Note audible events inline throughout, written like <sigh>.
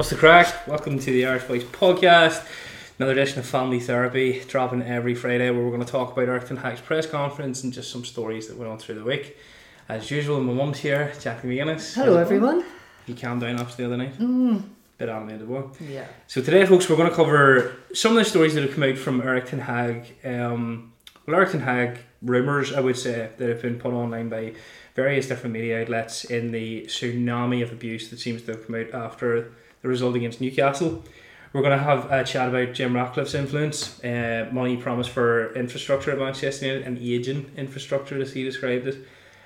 What's the crack? Welcome to the Irish Boys podcast. Another edition of Family Therapy, dropping every Friday, where we're going to talk about Erik Ten Hag's press conference and just some stories that went on through the week. As usual, my mum's here, Jackie McGuinness. Hello, everyone. You calmed down after the other night. Mm, Bit animated, boy. yeah. So today, folks, we're going to cover some of the stories that have come out from Erik Ten Hag. Um, well, Erik Ten Hag rumours, I would say, that have been put online by various different media outlets in the tsunami of abuse that seems to have come out after the result against Newcastle. We're going to have a chat about Jim Ratcliffe's influence, uh, money promised for infrastructure at Manchester United, and aging infrastructure, as he described it.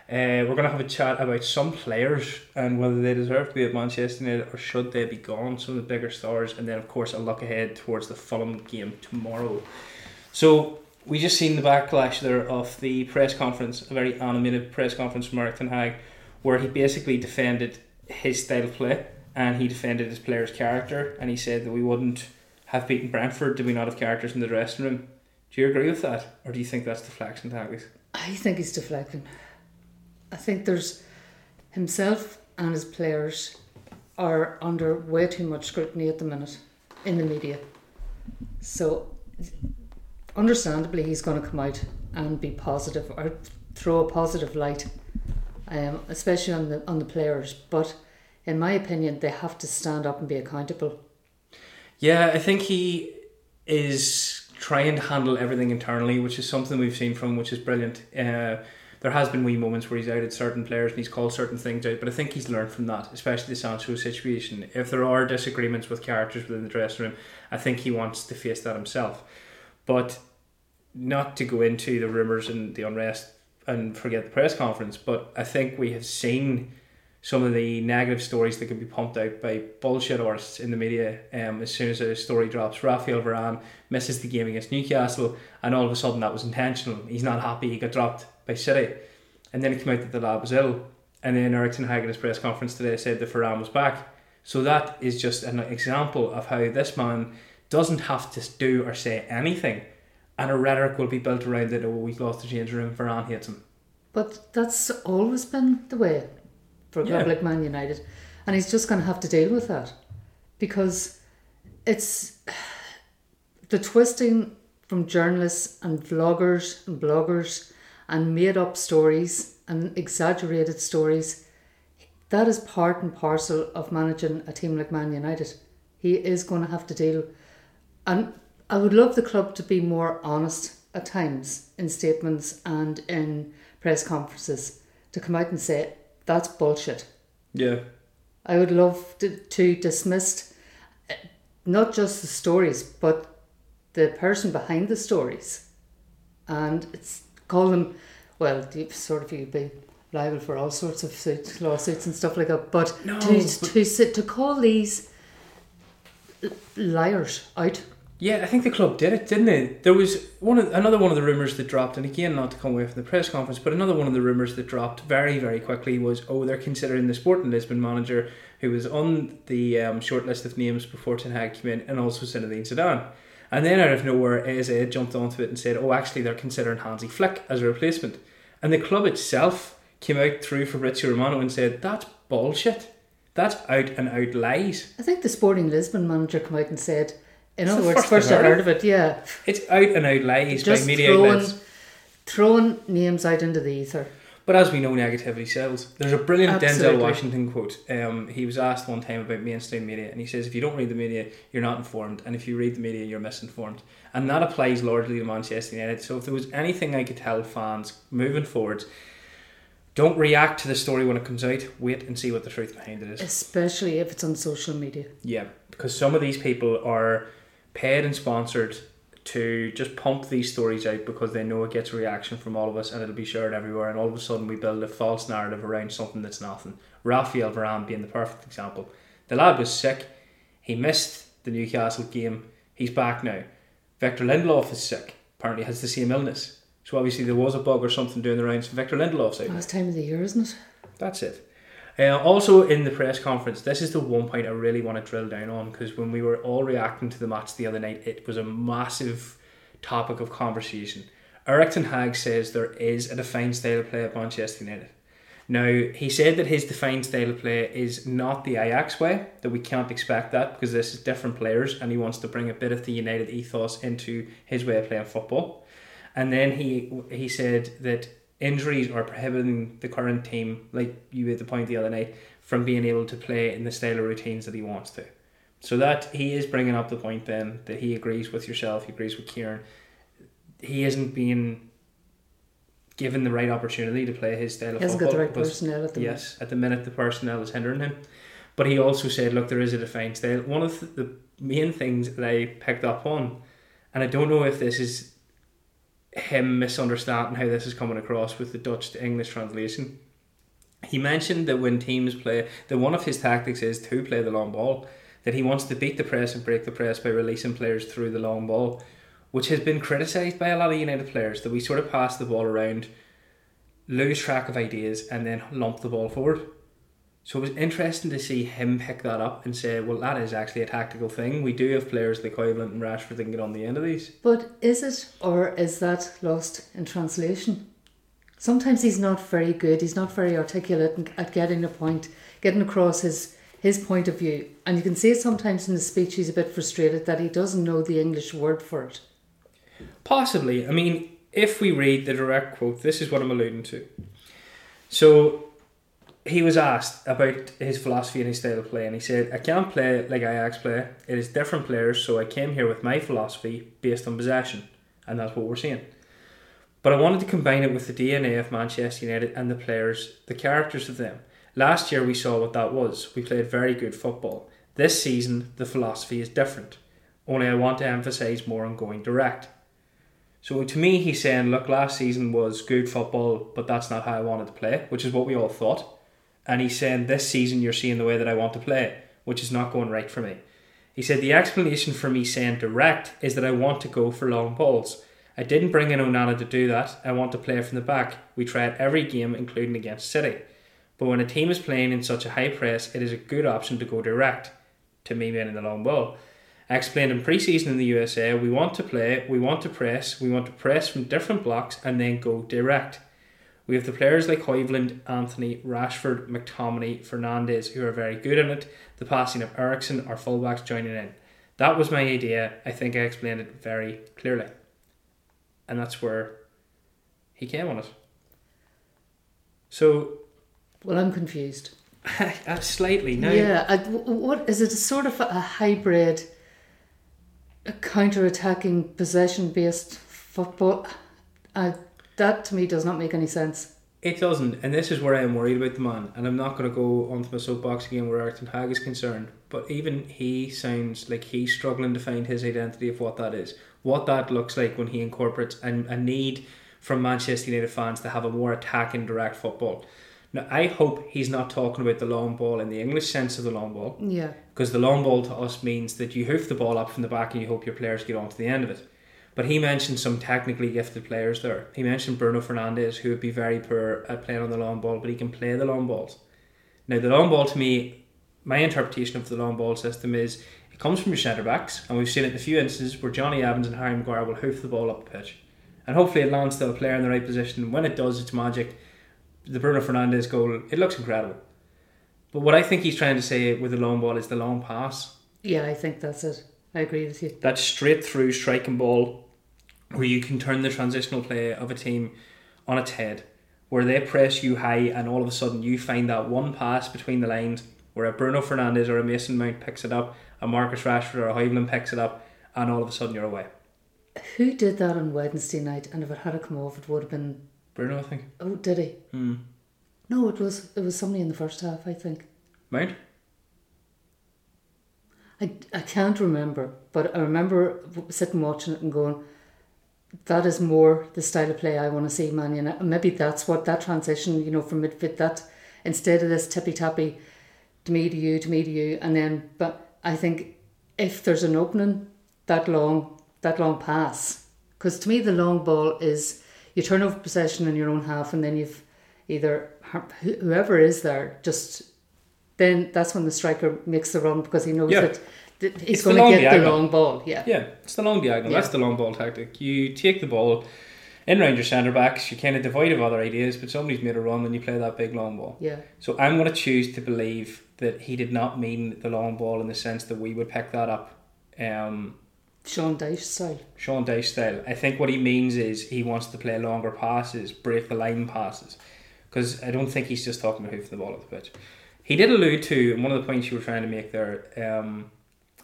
Uh, we're going to have a chat about some players and whether they deserve to be at Manchester United or should they be gone, some of the bigger stars, and then, of course, a look ahead towards the Fulham game tomorrow. So, we just seen the backlash there of the press conference, a very animated press conference from Erik Ten Hag, where he basically defended his style of play and he defended his player's character and he said that we wouldn't have beaten Brentford did we not have characters in the dressing room. Do you agree with that, or do you think that's deflection tactics? I think he's deflecting. I think there's himself and his players are under way too much scrutiny at the minute in the media. So, understandably, he's going to come out and be positive or throw a positive light, um, especially on the on the players. But in my opinion, they have to stand up and be accountable. Yeah, I think he is trying to handle everything internally, which is something we've seen from, which is brilliant. Uh, there has been wee moments where he's outed certain players and he's called certain things out, but I think he's learned from that, especially the Sancho situation. If there are disagreements with characters within the dressing room, I think he wants to face that himself. But not to go into the rumours and the unrest and forget the press conference, but I think we have seen some of the negative stories that can be pumped out by bullshit artists in the media. Um, as soon as a story drops, Rafael Varane misses the game against Newcastle, and all of a sudden that was intentional. He's not happy. He got dropped by City, and then it came out that the lad was ill. And then Erik Ten Hag at his press conference today said that Varane was back. So that is just an example of how this man doesn't have to do or say anything, and a rhetoric will be built around it. Oh, we lost the change room. Varane hates him. But that's always been the way for a club Yeah. like Man United. And he's just going to have to deal with that because it's the twisting from journalists and vloggers and bloggers and made up stories and exaggerated stories. That is part and parcel of managing a team like Man United. He is going to have to deal. And I would love the club to be more honest at times in statements and in press conferences to come out and say that's bullshit. Yeah. I would love to, to dismiss uh, not just the stories, but the person behind the stories, and it's call them. Well, sort of you'd be liable for all sorts of suit, lawsuits and stuff like that. But No, to but- to sit to call these liars out. Yeah, I think the club did it, didn't they? There was one of, another one of the rumours that dropped, and again, not to come away from the press conference, but another one of the rumours that dropped very, very quickly was, oh, they're considering the Sporting Lisbon manager who was on the um, short list of names before Ten Hag came in, and also Zinedine Zidane. And then out of nowhere, AZ jumped onto it and said, oh, actually, they're considering Hansi Flick as a replacement. And the club itself came out through Fabrizio Romano and said, that's bullshit. That's out and out lies. I think the Sporting Lisbon manager came out and said, in other words, first first I've heard heard of it, yeah, It's out and out lies just by media throwing outlets. throwing names out into the ether. But as we know, negativity sells. There's a brilliant Denzel Washington quote. Um, he was asked one time about mainstream media, and he says, "If you don't read the media, you're not informed, and if you read the media, you're misinformed." And that applies largely to Manchester United. So if there was anything I could tell fans moving forward, don't react to the story when it comes out. Wait and see what the truth behind it is. Especially if it's on social media. Yeah, because some of these people are paid and sponsored to just pump these stories out because they know it gets a reaction from all of us and it'll be shared everywhere and all of a sudden we build a false narrative around something that's nothing. Rafael Varane being the perfect example. The lad was sick. He missed the Newcastle game. He's back now. Victor Lindelof is sick. Apparently has the same illness. So obviously there was a bug or something doing the rounds. Victor Lindelof's out. Last time of the year, isn't it? That's it. Uh, also, in the press conference, this is the one point I really want to drill down on because when we were all reacting to the match the other night, it was a massive topic of conversation. Erik Ten Hag says there is a defined style of play at Manchester United. Now, he said that his defined style of play is not the Ajax way, that we can't expect that because this is different players and he wants to bring a bit of the United ethos into his way of playing football. And then he he said that injuries are prohibiting the current team, like you made the point the other night, from being able to play in the style of routines that he wants to. So that he is bringing up the point then that he agrees with yourself, he agrees with Kieran. He isn't being given the right opportunity to play his style of He hasn't football. got the right personnel at the moment. Yes, at the minute the personnel is hindering him. But he also said, look, there is a defined style. One of the- the main things that I picked up on, and I don't know if this is him misunderstanding how this is coming across with the Dutch to English translation. He mentioned that when teams play, that one of his tactics is to play the long ball, that he wants to beat the press and break the press by releasing players through the long ball, which has been criticised by a lot of United players, that we sort of pass the ball around, lose track of ideas, and then lump the ball forward. So it was interesting to see him pick that up and say, well, that is actually a tactical thing. We do have players like Højlund and Rashford that can get on the end of these. But is it, or is that lost in translation? Sometimes he's not very good. He's not very articulate at getting a point, getting across his his point of view. And you can see sometimes in the speech. He's a bit frustrated that he doesn't know the English word for it. Possibly. I mean, if we read the direct quote, this is what I'm alluding to. So he was asked about his philosophy and his style of play, and he said, I can't play like Ajax play. It is different players, so I came here with my philosophy based on possession, and that's what we're seeing. But I wanted to combine it with the DNA of Manchester United and the players, the characters of them. Last year we saw what that was. We played very good football. This season the philosophy is different. Only I want to emphasise more on going direct. So to me, he's saying, look, last season was good football, but that's not how I wanted to play, which is what we all thought. And he's saying, this season you're seeing the way that I want to play, which is not going right for me. He said, the explanation for me saying direct is that I want to go for long balls. I didn't bring in Onana to do that. I want to play from the back. We try it every game, including against City. But when a team is playing in such a high press, it is a good option to go direct, to me meaning the long ball. I explained in pre-season in the USA, we want to play, we want to press, we want to press from different blocks and then go direct. We have the players like Højlund, Antony, Rashford, McTominay, Fernandes who are very good in it. The passing of Eriksen, our fullbacks joining in. That was my idea. I think I explained it very clearly. And that's where he came on it. So, Well, I'm confused. <laughs> uh, slightly now. Yeah, I, what is it? A sort of a hybrid, a counter-attacking possession-based football. Uh, that to me does not make any sense. It doesn't, and this is where I am worried about the man. And I'm not going to go onto my soapbox again where Ten Hag is concerned, but even he sounds like he's struggling to find his identity of what that is, what that looks like when he incorporates an, a need from Manchester United fans to have a more attacking, direct football. Now, I hope he's not talking about the long ball in the English sense of the long ball, Yeah, because the long ball to us means that you hoof the ball up from the back and you hope your players get on to the end of it. But he mentioned some technically gifted players there. He mentioned Bruno Fernandes, who would be very poor at playing on the long ball, but he can play the long balls. Now, the long ball to me, my interpretation of the long ball system is it comes from your centre backs, and we've seen it in a few instances where Jonny Evans and Harry Maguire will hoof the ball up the pitch. And hopefully it lands to a player in the right position. When it does, it's magic. The Bruno Fernandes goal, it looks incredible. But what I think he's trying to say with the long ball is the long pass yeah, I think that's it. I agree with you. that straight through striking ball where you can turn the transitional play of a team on its head where they press you high and all of a sudden you find that one pass between the lines where a Bruno Fernandes or a Mason Mount picks it up a Marcus Rashford or a Højlund picks it up and all of a sudden you're away Who did that on Wednesday night? And if it had come off, it would have been. Bruno I think Oh, did he? hmm. No, it was. It was somebody in the first half. I think. Mount I, I can't remember, but I remember sitting watching it and going, that is more the style of play I want to see Man United. And maybe that's what that transition, you know, from midfield, that instead of this tippy tappy to me to you, to me to you, and then, but I think if there's an opening, that long, that long pass, because to me the long ball is you turn over possession in your own half and then you've either whoever is there just then that's when the striker makes the run because he knows Yeah. that, It's the going to long get the diagonal. long ball. Yeah. Yeah, it's the long diagonal. Yeah. That's the long ball tactic. You take the ball, in round your centre backs, you're kind of devoid of other ideas, but somebody's made a run and you play that big long ball. Yeah. So I'm going to choose to believe that he did not mean the long ball in the sense that we would pick that up. Um, Sean Dyche style. Sean Dyche style. I think what he means is he wants to play longer passes, break the line passes, because I don't think he's just talking about hoofing the ball at the pitch. He did allude to, and one of the points you were trying to make there, um,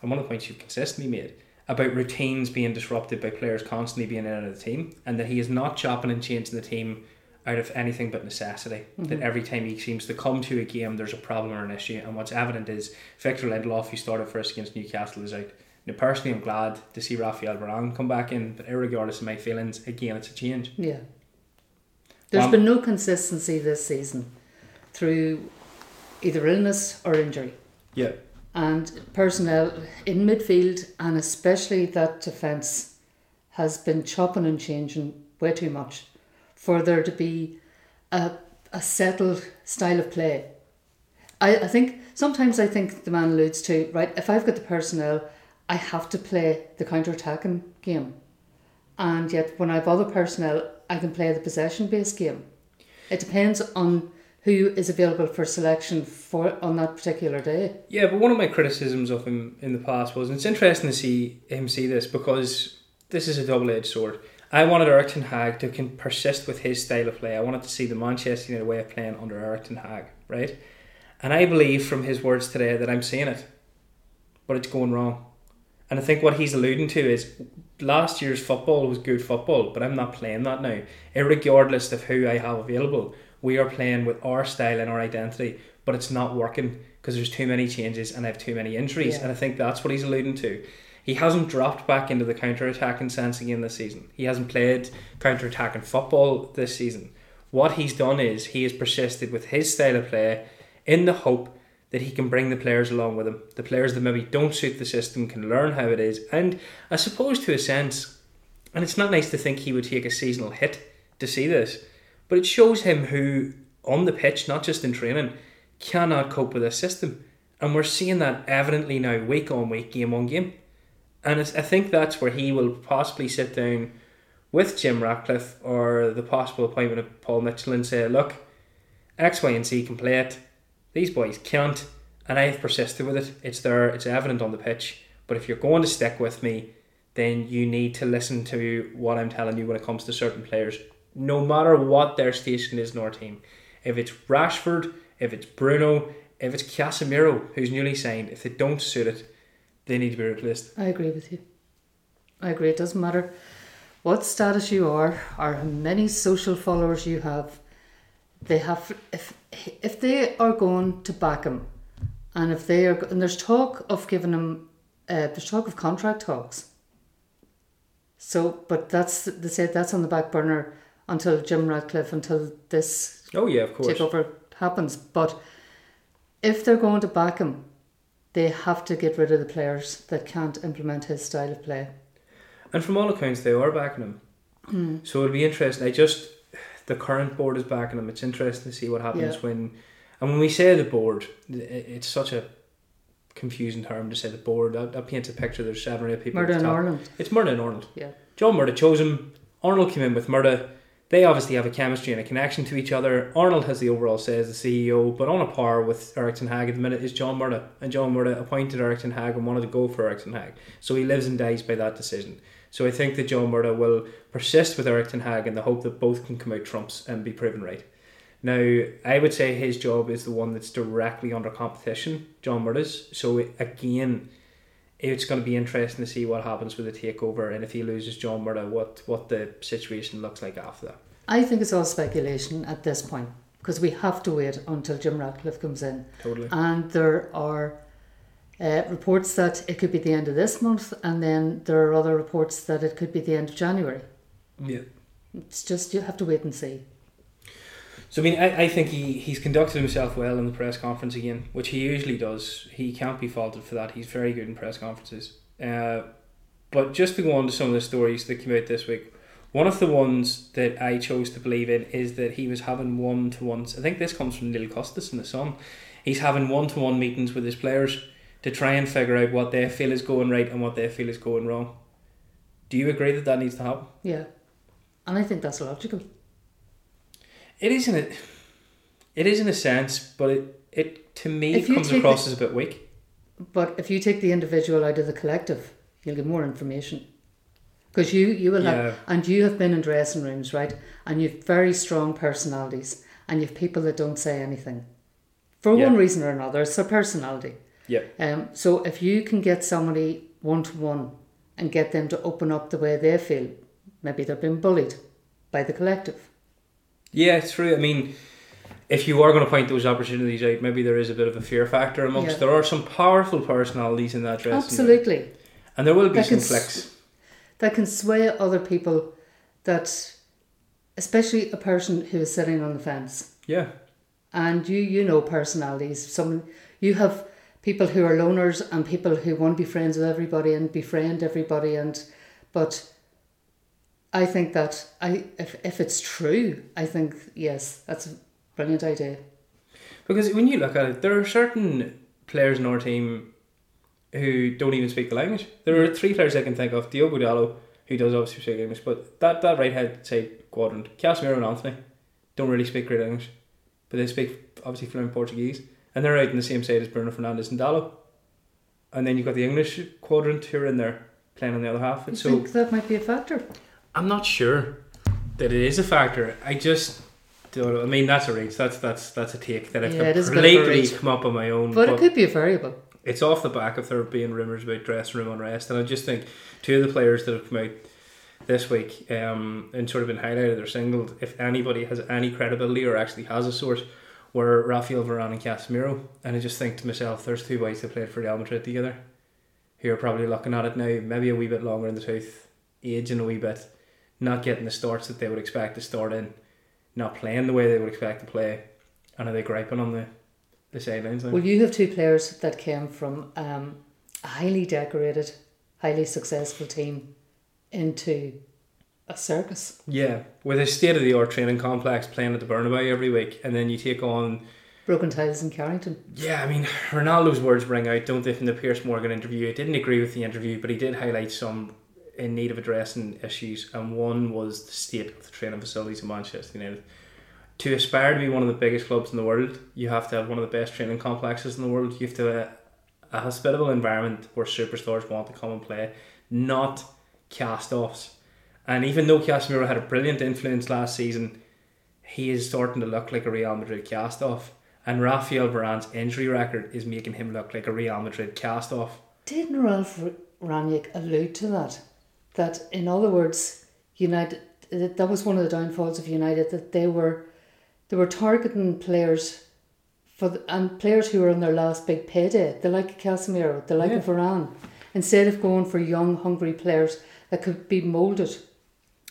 and one of the points you've consistently made about routines being disrupted by players constantly being in and out of the team, and that he is not chopping and changing the team out of anything but necessity. That every time he seems to come to a game, there's a problem or an issue, and what's evident is Victor Lindelof, who started us against Newcastle, is out. Now, personally, I'm glad to see Rafael Varane come back in, but regardless of my feelings, again, it's a change. Yeah. There's Um, been no consistency this season through either illness or injury. Yeah. And personnel in midfield and especially that defence has been chopping and changing way too much for there to be a, a settled style of play. I, I think sometimes I think the man alludes to, right, if I've got the personnel, I have to play the counter attacking game. And yet when I've other personnel, I can play the possession based game. It depends on who is available for selection for on that particular day. Yeah, but one of my criticisms of him in the past was, and it's interesting to see him see this because this is a double edged sword. I wanted Erik Ten Hag to can persist with his style of play. I wanted to see the Manchester United way of playing under Erik Ten Hag, right? And I believe from his words today that I'm seeing it, but it's going wrong. And I think what he's alluding to is last year's football was good football, but I'm not playing that now. Irregardless of who I have available, we are playing with our style and our identity, but it's not working because there's too many changes and I have too many injuries. Yeah. And I think that's what he's alluding to. He hasn't dropped back into the counter attacking sense again this season. He hasn't played counter attacking football this season. What he's done is he has persisted with his style of play in the hope that he can bring the players along with him. The players that maybe don't suit the system can learn how it is. And I suppose to a sense, and it's not nice to think he would take a seasonal hit to see this, but it shows him who, on the pitch, not just in training, cannot cope with this system. And we're seeing that evidently now, week on week, game on game. And I think that's where he will possibly sit down with Jim Ratcliffe or the possible appointment of Paul Mitchell and say, look, X, Y, and Z can play it. These boys can't. And I have persisted with it. It's there, it's evident on the pitch. But if you're going to stick with me, then you need to listen to what I'm telling you when it comes to certain players, no matter what their station is in our team. If it's Rashford, if it's Bruno, if it's Casemiro, who's newly signed, if they don't suit it, they need to be replaced. I agree with you. I agree. It doesn't matter what status you are or how many social followers you have. They have if if they are going to back him, and if they are and there's talk of giving him, uh, there's talk of contract talks. So, but that's they said that's on the back burner until Jim Ratcliffe until this Oh yeah, of course. takeover happens. But if they're going to back him, they have to get rid of the players that can't implement his style of play. And from all accounts, they are backing him. Hmm. So it'll be interesting. I just the current board is backing him. It's interesting to see what happens Yeah. when, and when we say the board, it's such a confusing term to say the board. That, that paints a picture. There's seven or eight people. Murder at in the top. Ireland. It's Murtough and Arnold. Yeah. John Murtough chose him. Arnold came in with Murtough. They obviously have a chemistry and a connection to each other. Arnold has the overall say as the CEO, but on a par with Erik Ten Hag at the minute is John Murtough. And John Murtough appointed Erik Ten Hag and wanted to go for Erik Ten Hag. So he lives and dies by that decision. So I think that John Murtough will persist with Erik Ten Hag in the hope that both can come out trumps and be proven right. Now, I would say his job is the one that's directly under competition, John Murtough's. So again, it's going to be interesting to see what happens with the takeover and if he loses John Murtough, what what the situation looks like after that. I think it's all speculation at this point because we have to wait until Jim Ratcliffe comes in. Totally. And there are uh, reports that it could be the end of this month, and then there are other reports that it could be the end of January. Yeah. It's just you have to wait and see. So I mean, I, I think he, he's conducted himself well in the press conference again, which he usually does. He can't be faulted for that. He's very good in press conferences. Uh, but just to go on to some of the stories that came out this week, one of the ones that I chose to believe in is that he was having one to ones. I think this comes from Neil Custis in the Sun. He's having one to one meetings with his players to try and figure out what they feel is going right and what they feel is going wrong. Do you agree that that needs to happen? Yeah. And I think that's logical. It is in a, it is in a sense, but it, it to me If comes across the- as a bit weak. But if you take the individual out of the collective, you'll get more information. Because you, you will Yeah. have, and you have been in dressing rooms, right? And you've very strong personalities, and you've people that don't say anything. For Yeah. one reason or another, it's their personality. Yeah. Um, so if you can get somebody one to one and get them to open up the way they feel, maybe they're being bullied by the collective. Yeah, it's true. I mean, if you are going to point those opportunities out, maybe there is a bit of a fear factor amongst. Yeah. There are some powerful personalities in that dressing room, Absolutely. and there will be That some s- That can sway other people that, especially a person who is sitting on the fence. Yeah, and you you know personalities some you have people who are loners and people who want to be friends with everybody and befriend everybody and but i think that i if, if it's true i think yes that's a brilliant idea because when you look at it, there are certain players in our team who don't even speak the language. There are three players I can think of: Diogo Dalot, who does obviously speak English, but that that right hand side quadrant, Casemiro and Antony, don't really speak great English, but they speak obviously fluent Portuguese, and they're out in the same side as Bruno Fernandes and Dalot. And then you've got the English quadrant who are in there playing on the other half. And so think that might be a factor I'm not sure that it is a factor. I just don't know. I mean, that's a reach. That's that's that's a take that I've Yeah, it is a bit of a completely come up on my own. but it could be a variable it's off the back of there being rumours about dressing room unrest, and I just think two of the players that have come out this week um, and sort of been highlighted or singled, if anybody has any credibility or actually has a source, were Rafael Varane and Casemiro. And I just think to myself, there's two boys that played for Real Madrid together, who are probably looking at it now, maybe a wee bit longer in the tooth, aging a wee bit, not getting the starts that they would expect to start in, not playing the way they would expect to play, and are they griping on the the sidelines well you have two players that came from um, a highly decorated highly successful team into a circus Yeah, with a state of the art training complex playing at the Bernabeu every week, and then you take on. broken tiles in carrington Yeah, I mean, Ronaldo's words ring out, don't they, from the Piers Morgan interview? I didn't agree with the interview, but he did highlight some in need of addressing issues, and one was the state of the training facilities in Manchester United. To aspire to be one of the biggest clubs in the world, you have to have one of the best training complexes in the world. You have to have a, hospitable environment where superstars want to come and play, not cast offs. And even though Casemiro had a brilliant influence last season, he is starting to look like a Real Madrid cast off. And Rafael Varane's injury record is making him look like a Real Madrid cast off. Didn't Ralf Rangnick allude to that? That, in other words, United that that was one of the downfalls of United that they were they were targeting players for the, and players who were on their last big payday, the like of Casemiro, the like of Varane, instead of going for young, hungry players that could be moulded.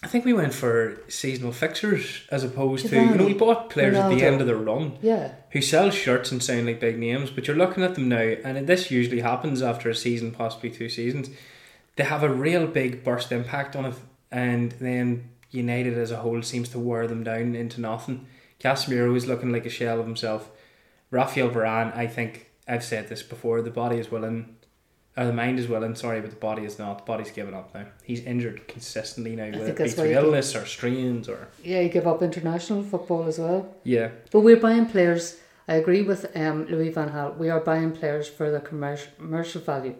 I think we went for seasonal fixtures as opposed to you know we bought players at the end of their run Yeah, who sell shirts and sound like big names, but you're looking at them now, and this usually happens after a season, possibly two seasons. They have a real big burst impact on it, and then United as a whole seems to wear them down into nothing. Casemiro is looking like a shell of himself. Rafael Varane, I think I've said this before. The body is willing, or the mind is willing. Sorry, but the body is not. The body's given up now. He's injured consistently now, whether it be through illness or strains or yeah, you give up international football as well. yeah. But we're buying players. I agree with um, Louis Van Gaal. We are buying players for the commercial commercial value.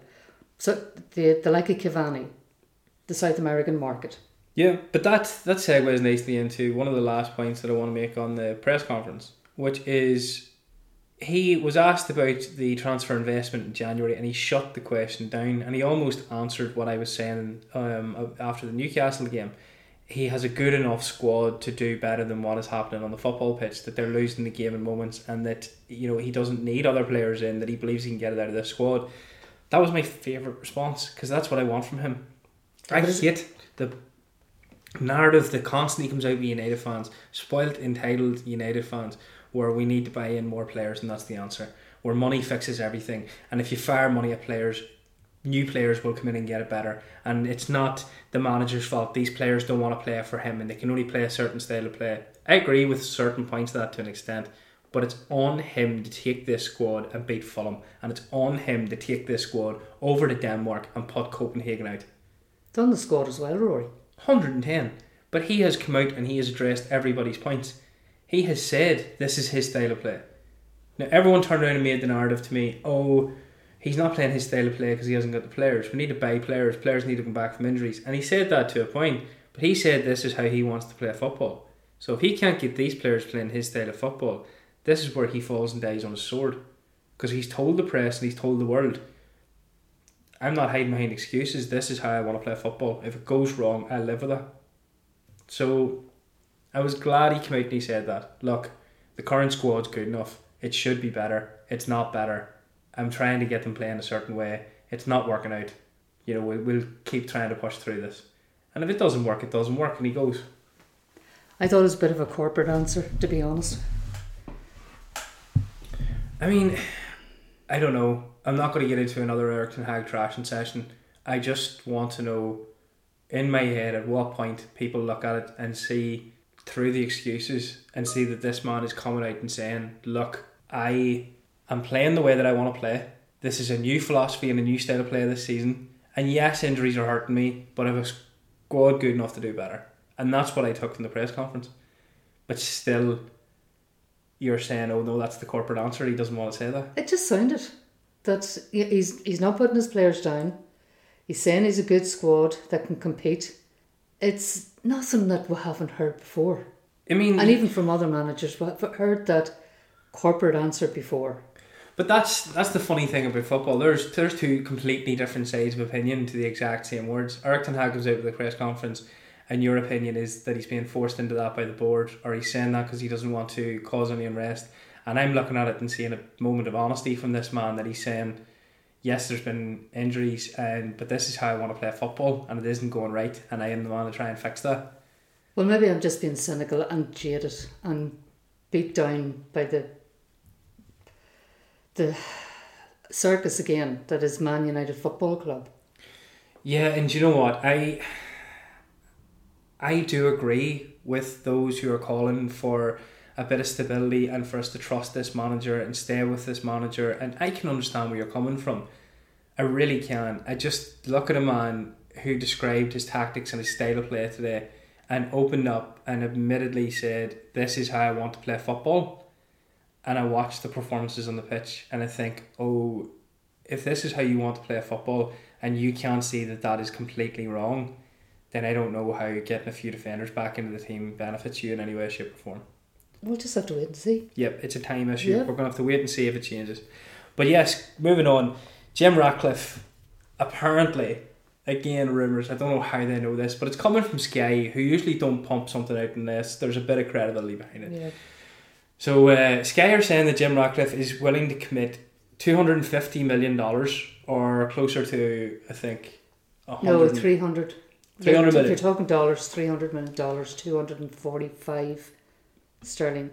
So the the like of Cavani, the South American market. Yeah, but that that segues nicely into one of the last points that I want to make on the press conference, which is he was asked about the transfer investment in January, and he shut the question down, and he almost answered what I was saying um, after the Newcastle game. He has a good enough squad to do better than what is happening on the football pitch. That they're losing the game in moments, and that you know he doesn't need other players in. That he believes he can get it out of this squad. That was my favorite response because that's what I want from him. I hate the narrative that constantly comes out with United fans, spoilt, entitled United fans, where we need to buy in more players, and that's the answer. Where money fixes everything, and if you fire money at players, new players will come in and get it better. And it's not the manager's fault. These players don't want to play for him, and they can only play a certain style of play. I agree with certain points of that to an extent. But it's on him to take this squad and beat Fulham, and it's on him to take this squad over to Denmark and put Copenhagen out. Done the squad as well, Rory. 110. But he has come out and he has addressed everybody's points. He has said this is his style of play. Now everyone turned around and made the narrative to me, oh, he's not playing his style of play because he hasn't got the players. We need to buy players. Players need to come back from injuries. And he said that to a point. But he said this is how he wants to play football. So if he can't get these players playing his style of football, this is where he falls and dies on his sword. Because he's told the press and he's told the world, I'm not hiding behind excuses. This is how I want to play football. If it goes wrong, I'll live with it. So I was glad he came out and he said that. Look, the current squad's good enough. It should be better. It's not better. I'm trying to get them playing a certain way. It's not working out. You know, we'll, we'll keep trying to push through this. And if it doesn't work, it doesn't work. And he goes. I thought it was a bit of a corporate answer, to be honest. I mean, I don't know. I'm not going to get into another Erik Ten Hag trashing session. I just want to know, in my head, at what point people look at it and see through the excuses and see that this man is coming out and saying, "Look, I am playing the way that I want to play. This is a new philosophy and a new style of play this season. And yes, injuries are hurting me, but I have a squad good enough to do better." And that's what I took from the press conference. But still, you're saying, "Oh no, that's the corporate answer." He doesn't want to say that. It just sounded that he's he's not putting his players down. He's saying he's a good squad that can compete. It's nothing that we haven't heard before. I mean, And even from other managers, we've heard that corporate answer before. But that's that's the funny thing about football. There's there's two completely different sides of opinion to the exact same words. Erik Ten Hag goes out with the press conference, and your opinion is that he's being forced into that by the board, or he's saying that because he doesn't want to cause any unrest. And I'm looking at it and seeing a moment of honesty from this man that he's saying, yes, there's been injuries, and but this is how I want to play football, and it isn't going right, and I am the man to try and fix that. Well, maybe I'm just being cynical and jaded and beat down by the the circus again that is Man United Football Club. Yeah, and you know what? I I do agree with those who are calling for a bit of stability and for us to trust this manager and stay with this manager. And I can understand where you're coming from. I really can. I just look at a man who described his tactics and his style of play today and opened up and admittedly said, This is how I want to play football. And I watch the performances on the pitch and I think, Oh, if this is how you want to play football and you can't see that that is completely wrong, then I don't know how getting a few defenders back into the team benefits you in any way, shape, or form. We'll just have to wait and see. Yep, it's a time issue. Yeah. We're going to have to wait and see if it changes. But yes, moving on. Jim Ratcliffe, apparently, again, rumours, I don't know how they know this, but it's coming from Sky, who usually don't pump something out unless there's a bit of credibility behind it. Yeah. So uh, Sky are saying that Jim Ratcliffe is willing to commit $250 million or closer to, I think, No, 100 300. 300 If you're talking dollars, 300 million dollars, 245 sterling.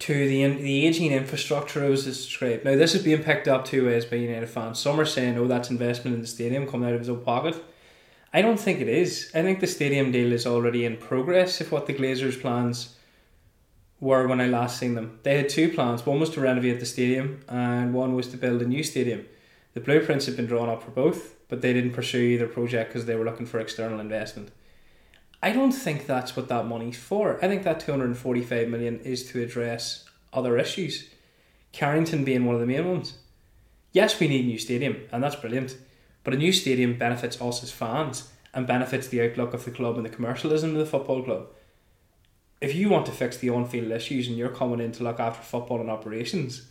to the the aging infrastructure as it's described. Now, this is being picked up two ways by United fans. Some are saying, oh, that's investment in the stadium coming out of his own pocket. I don't think it is. I think the stadium deal is already in progress if what the Glazers' plans were when I last seen them. They had two plans. One was to renovate the stadium and one was to build a new stadium. The blueprints have been drawn up for both, but they didn't pursue either project because they were looking for external investment. I don't think that's what that money's for. I think that 245 million is to address other issues. Carrington being one of the main ones. Yes, we need a new stadium, and that's brilliant. But a new stadium benefits us as fans and benefits the outlook of the club and the commercialism of the football club. If you want to fix the on-field issues and you're coming in to look after football and operations,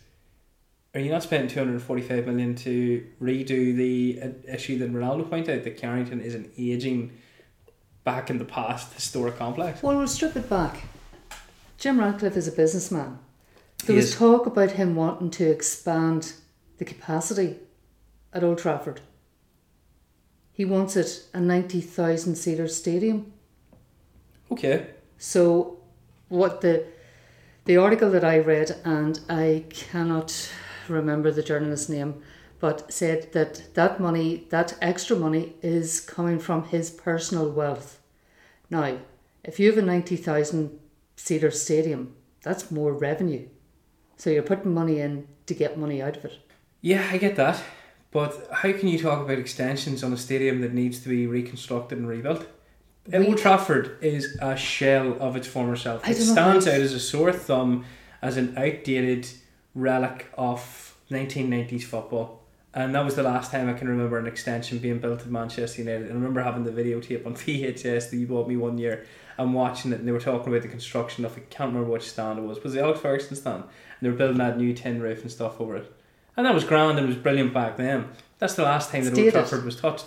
are you not spending 245 million to redo the uh, issue that Ronaldo pointed out that Carrington is an aging, back in the past historic complex? Well, we'll strip it back. Jim Ratcliffe is a businessman. There He was is. talk about him wanting to expand the capacity at Old Trafford. He wants it a 90,000 seater stadium. Okay. So, what the the article that I read, and I cannot remember the journalist's name, but said that that money, that extra money, is coming from his personal wealth. Now, if you have a ninety thousand seater stadium, that's more revenue. So you're putting money in to get money out of it. Yeah, I get that. But how can you talk about extensions on a stadium that needs to be reconstructed and rebuilt? We- Old Trafford is a shell of its former self. It stands out as a sore thumb, as an outdated relic of 1990s football. And that was the last time I can remember an extension being built at Manchester United. And I remember having the videotape on <laughs> VHS that you bought me one year and watching it. And they were talking about the construction of, I can't remember which stand it was. Was it the Alex Ferguson stand? And they were building that new tin roof and stuff over it. And that was grand and it was brilliant back then. That's the last time that Old. Trafford was touched.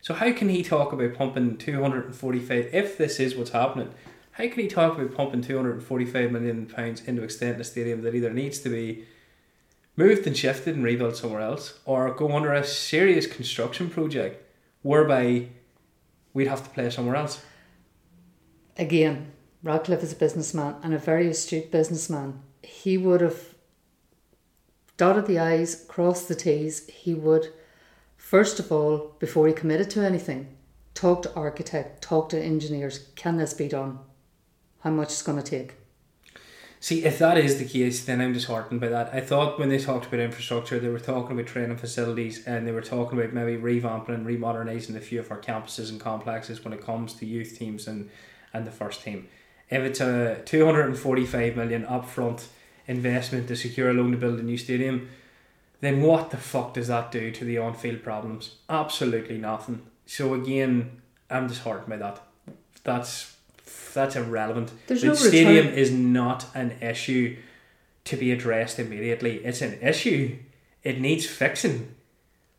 So how can he talk about pumping 245 if this is what's happening? How can he talk about pumping 245 million pounds into extending a stadium that either needs to be moved and shifted and rebuilt somewhere else or go under a serious construction project whereby we'd have to play somewhere else? again, Ratcliffe is a businessman and a very astute businessman. He would have dotted the I's, crossed the T's. He would, first of all, before he committed to anything, talk to architect, talk to engineers. Can this be done? How much it's going to take? See, if that is the case, then I'm disheartened by that. I thought when they talked about infrastructure, they were talking about training facilities and they were talking about maybe revamping and remodernising a few of our campuses and complexes when it comes to youth teams and, and the first team. If it's a 245 million upfront investment to secure a loan to build a new stadium, then what the fuck does that do to the on field problems? Absolutely nothing. So again, I'm disheartened by that. That's that's irrelevant. There's the no stadium return. is not an issue to be addressed immediately. It's an issue. It needs fixing.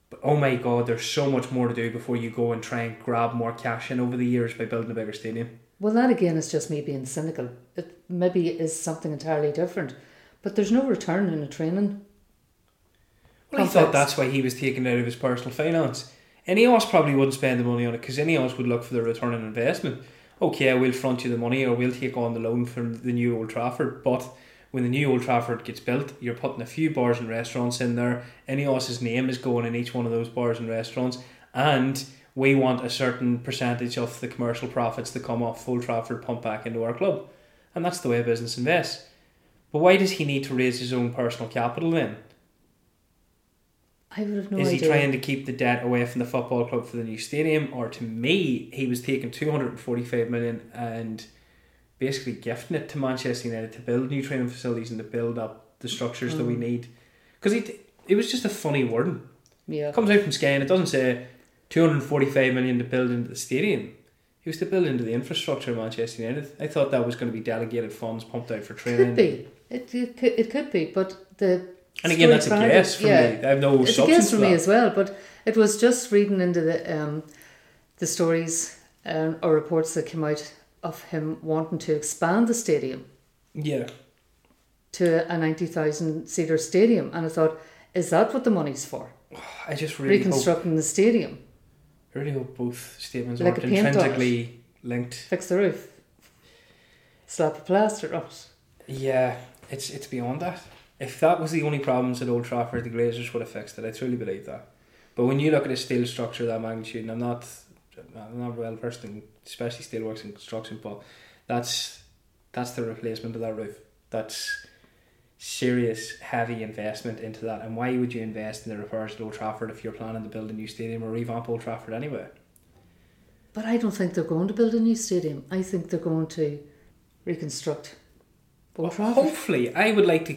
But oh my god, there's so much more to do before you go and try and grab more cash in over the years by building a bigger stadium. Well, that again is just me being cynical. It maybe is something entirely different. But there's no return in a training. Well, I thought that's why he was taking it out of his personal finance. Ineos probably wouldn't spend the money on it because Ineos would look for the return on investment. Okay, we'll front you the money or we'll take on the loan from the new Old Trafford, but when the new Old Trafford gets built, you're putting a few bars and restaurants in there. Ineos's name is going in each one of those bars and restaurants, and we want a certain percentage of the commercial profits that come off Old Trafford pumped back into our club. And that's the way a business invests. But why does he need to raise his own personal capital then? I would have no is idea. he trying to keep the debt away from the football club for the new stadium, or to me, he was taking two hundred and forty-five million and basically gifting it to Manchester United to build new training facilities and to build up the structures that we Mm. need. Because it it was just a funny wording. yeah. Comes out from Sky and it doesn't say two hundred and forty-five million to build into the stadium. It was to build into the infrastructure of Manchester United. I thought that was going to be delegated funds pumped out for training. Could be. It, it, could, it could be, but the. And again, that's a guess from yeah, me. I have no It's a guess for me as well, but it was just reading into the um, the stories um, or reports that came out of him wanting to expand the stadium Yeah. to a 90,000 seater stadium. And I thought, is that what the money's for? <sighs> I just really hope Reconstructing the stadium, I really hope both statements Like aren't a paint on it. intrinsically linked. fix the roof, slap a plaster on it. Yeah, it's it's beyond that. If that was the only problems at Old Trafford, the Glazers would have fixed it. I truly believe that. But when you look at a steel structure of that magnitude, and I'm not, I'm not well versed in, especially steelworks and construction, but that's that's the replacement of that roof. That's serious, heavy investment into that. And why would you invest in the repairs at Old Trafford if you're planning to build a new stadium or revamp Old Trafford anyway? But I don't think they're going to build a new stadium. I think they're going to reconstruct Old Trafford. Hopefully, I would like to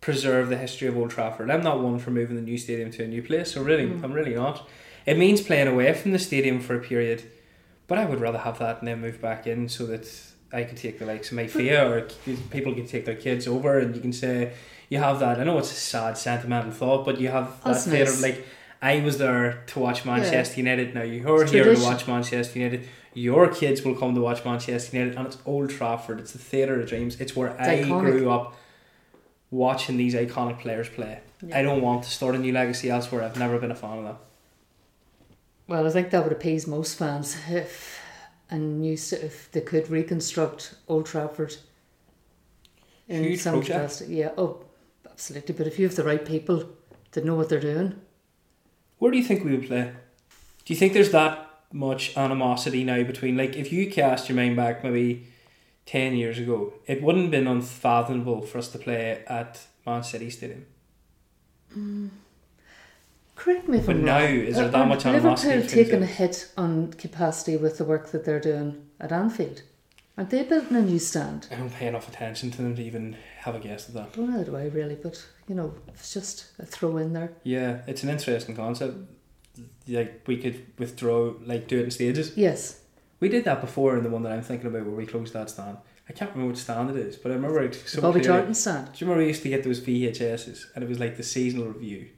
preserve the history of Old Trafford. I'm not one for moving the new stadium to a new place, so really, Mm. I'm really not. It means playing away from the stadium for a period, but I would rather have that and then move back in so that I could take the likes of my Fia or people can take their kids over and you can say you have that. I know it's a sad, sentimental thought, but you have That's that theatre nice. like. I was there to watch Manchester United. Now you're It's here to watch Manchester United. Your kids will come to watch Manchester United, and it's Old Trafford. It's the theatre of dreams. It's where I iconic. grew up watching these iconic players play. Yeah. I don't want to start a new legacy elsewhere. I've never been a fan of that. Well, I think that would appease most fans if a new st- if they could reconstruct Old Trafford in Huge some project. capacity. Yeah, oh, absolutely. But if you have the right people that know what they're doing, Where do you think we would play? Do you think there's that much animosity now between like if you cast your mind back maybe ten years ago, it wouldn't have been unfathomable for us to play at Man City Stadium. Mm. Correct me if But I'm now, wrong. is there that much animosity Liverpool the- a hit on capacity with the work that they're doing at Anfield? Aren't they building a new stand? I don't pay enough attention to them to even have a guess at that. Well, neither do I really, but you know, it's just a throw in there. Yeah, it's an interesting concept. Like we could withdraw, like do it in stages. Yes, We did that before in the one that I'm thinking about where we closed that stand. I can't remember which stand it is, but I remember it so Bobby clearly. Charlton stand. Do you remember we used to get those VHSs and it was like the seasonal review,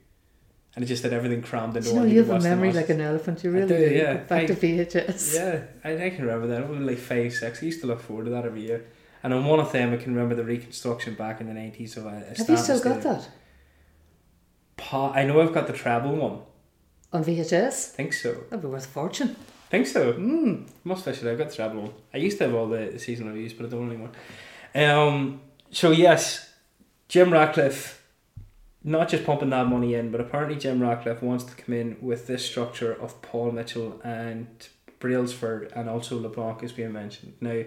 and it just had everything crammed into you know one. you have a memory like an elephant? You really do, do. yeah. Back to VHS. Yeah, I, I can remember that. It was like five, six. I used to look forward to that every year. And on one of them, I can remember the reconstruction back in the nineties of a. a Have you still got stadium. that Pa- I know I've got the treble one. on VHS? I think so. That'd be worth a fortune. Think so. Mm. Must actually. I've got the. I used to have all the seasonal reviews, but I don't anymore. Um. So yes, Jim Ratcliffe. Not just pumping that money in, but apparently Jim Ratcliffe wants to come in with this structure of Paul Mitchell and Brailsford and also LeBlanc is being mentioned. Now,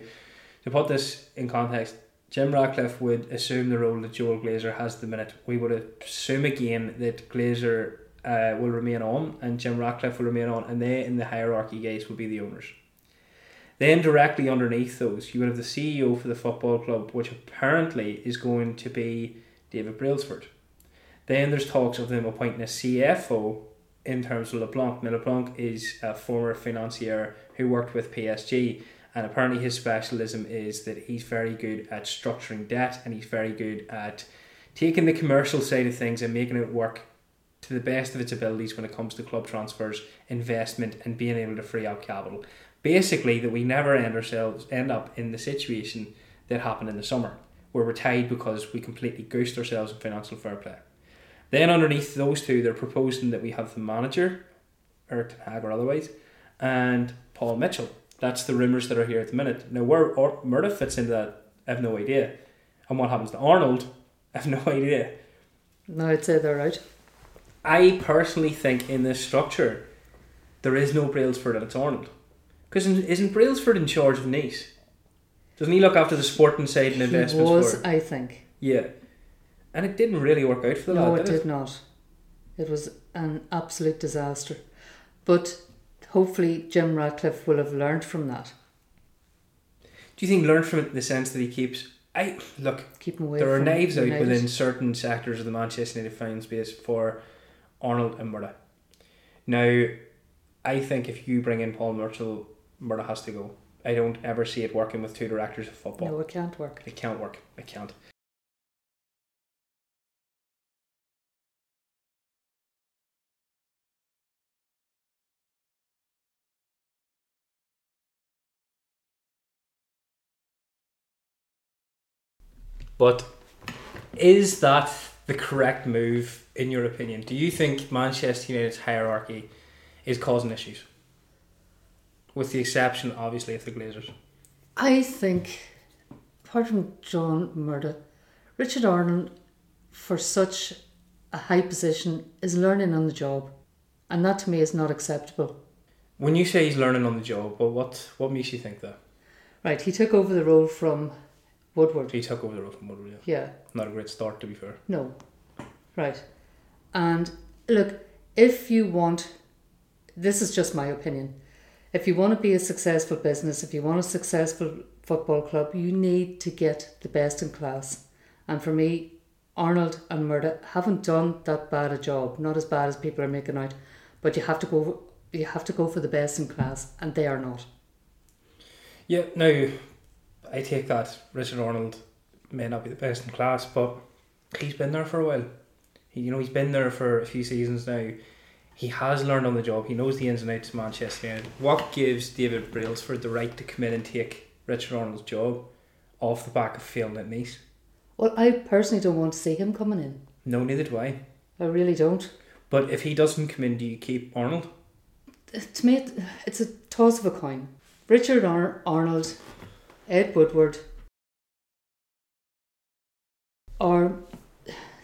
to put this in context, Jim Ratcliffe would assume the role that Joel Glazer has the minute. We would assume again that Glazer uh, will remain on and Jim Ratcliffe will remain on, and they in the hierarchy guys will be the owners. Then directly underneath those, you would have the CEO for the football club, which apparently is going to be David Brailsford. Then there's talks of them appointing a CFO in terms of LeBlanc. Now LeBlanc is a former financier who worked with PSG and apparently his specialism is that he's very good at structuring debt and he's very good at taking the commercial side of things and making it work to the best of its abilities when it comes to club transfers, investment and being able to free up capital. Basically that we never end ourselves end up in the situation that happened in the summer where we're tied because we completely goosed ourselves in financial fair play. Then underneath those two, they're proposing that we have the manager, Erik Ten Hag or otherwise, and Paul Mitchell. That's the rumours that are here at the minute. Now, where Murtough fits into that, I have no idea. And what happens to Arnold, I have no <laughs> idea. No, I'd say they're out. I personally think in this structure, there is no Brailsford and it's Arnold. Because isn't Brailsford in charge of Nice? Doesn't he look after the sporting side and He investments was, for it? I think. Yeah. And it didn't really work out for the No, lad, it did it? did not. It was an absolute disaster. But hopefully Jim Ratcliffe will have learned from that. Do you think learn from it in the sense that he keeps? I look. Keep him away There are knives out within certain sectors of the Manchester United fan space for Arnold and Murtough. Now, I think if you bring in Paul Mitchell, Murtough has to go. I don't ever see it working with two directors of football. No, it can't work. It can't work. It can't. But is that the correct move in your opinion? Do you think Manchester United's hierarchy is causing issues? With the exception, obviously, of the Glazers. I think, apart from John Murtough, Richard Arnold, for such a high position, is learning on the job. And that to me is not acceptable. When you say he's learning on the job, well, what what makes you think that? Right, he took over the role from Woodward. He took over the role from Woodward. Yeah. Yeah, Not a great start, to be fair. no. Right. And look, if you want, this is just my opinion, if you want to be a successful business, if you want a successful football club, you need to get the best in class. And for me, Arnold and Murtough haven't done that bad a job. Not as bad as people are making out, but you have to go. You have to go for the best in class, and they are not. Yeah, now I take that Richard Arnold may not be the best in class, but he's been there for a while. He, you know, he's been there for a few seasons now. He has learned on the job. He knows the ins and outs of Manchester United. What gives David Brailsford the right to come in and take Richard Arnold's job off the back of failing at Nice? Well, I personally don't want to see him coming in. No, neither do I. I really don't. But if he doesn't come in, do you keep Arnold? to me, it's a toss of a coin. Richard Ar- Arnold, Ed Woodward are